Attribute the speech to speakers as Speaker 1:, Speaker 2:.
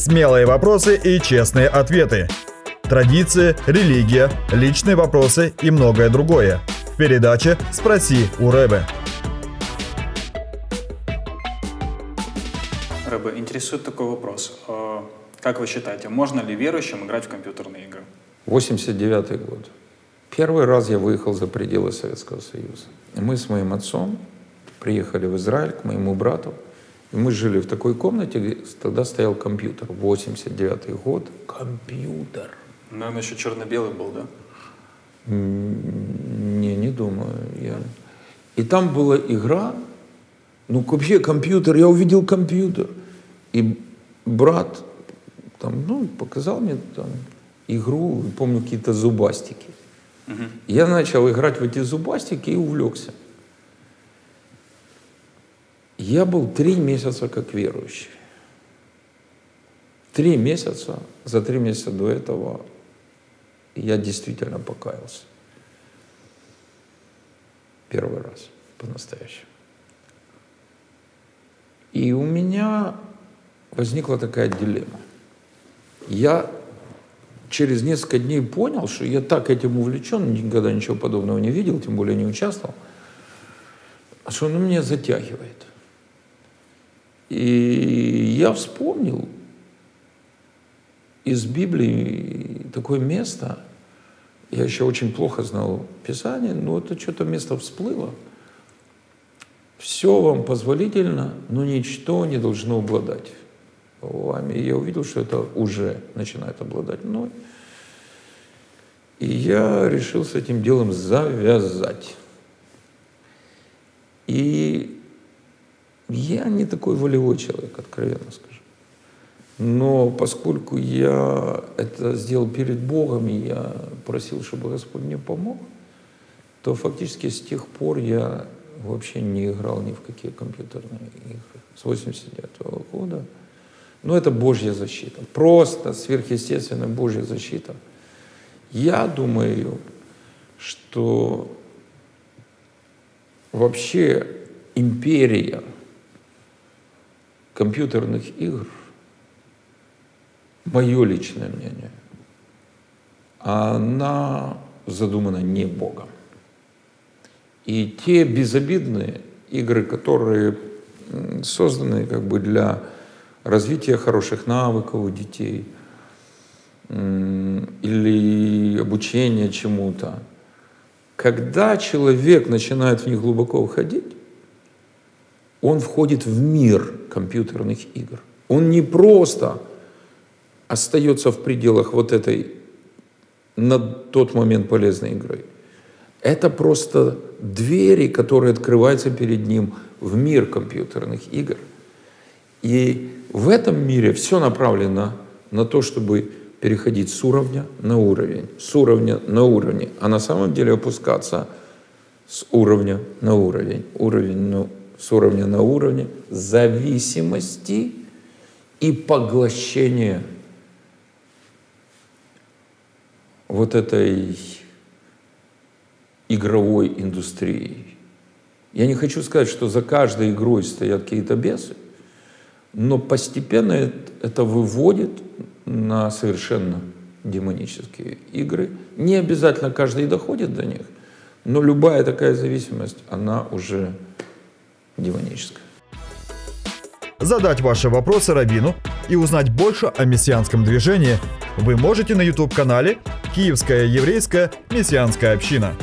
Speaker 1: Смелые вопросы и честные ответы. Традиции, религия, личные вопросы и многое другое. В передаче «Спроси у Рэбе».
Speaker 2: Рэбе, интересует такой вопрос. А, Как вы считаете, можно ли верующим играть в компьютерные игры?
Speaker 3: 89 год. Первый раз я выехал за пределы Советского Союза. Мы с моим отцом приехали в Израиль к моему брату. И мы жили в такой комнате, где тогда стоял компьютер. 89 год. Компьютер.
Speaker 2: Наверное, еще черно-белый был, да?
Speaker 3: Не, не думаю. Я... И там была игра, ну вообще компьютер, я увидел компьютер. И брат там, ну, показал мне там игру, помню, какие-то зубастики. Я начал играть в эти зубастики и увлекся. Я был три месяца как верующий. Три месяца, за три месяца до этого я действительно покаялся. Первый раз, по-настоящему. И у меня возникла такая дилемма. Я через несколько дней понял, что я так этим увлечен, никогда ничего подобного не видел, тем более не участвовал, что оно меня затягивает. И я вспомнил из Библии такое место, я еще очень плохо знал Писание, но это что-то место всплыло. Все вам позволительно, но ничто не должно обладать вами. И я увидел, что это уже начинает обладать мной. И я решил с этим делом завязать. И я не такой волевой человек, откровенно скажу. Но поскольку я это сделал перед Богом, и я просил, чтобы Господь мне помог, то фактически с тех пор я вообще не играл ни в какие компьютерные игры. С 89 года. Но это Божья защита. Просто сверхъестественная Божья защита. Я думаю, что вообще империя компьютерных игр, мое личное мнение, она задумана не Богом. И те безобидные игры, которые созданы как бы для развития хороших навыков у детей или обучения чему-то, когда человек начинает в них глубоко входить, он входит в мир компьютерных игр. Он не просто остается в пределах вот этой на тот момент полезной игры. Это просто двери, которые открываются перед ним в мир компьютерных игр. И в этом мире все направлено на то, чтобы переходить с уровня на уровень, с уровня на уровень, а на самом деле опускаться с уровня на уровень, уровень на, с уровня на уровень зависимости и поглощения вот этой игровой индустрией. Я не хочу сказать, что за каждой игрой стоят какие-то бесы, но постепенно это выводит на совершенно демонические игры. Не обязательно каждый доходит до них, но любая такая зависимость, она уже демоническая.
Speaker 1: Задать ваши вопросы Рабину и узнать больше о мессианском движении вы можете на YouTube-канале «Киевская еврейская мессианская община».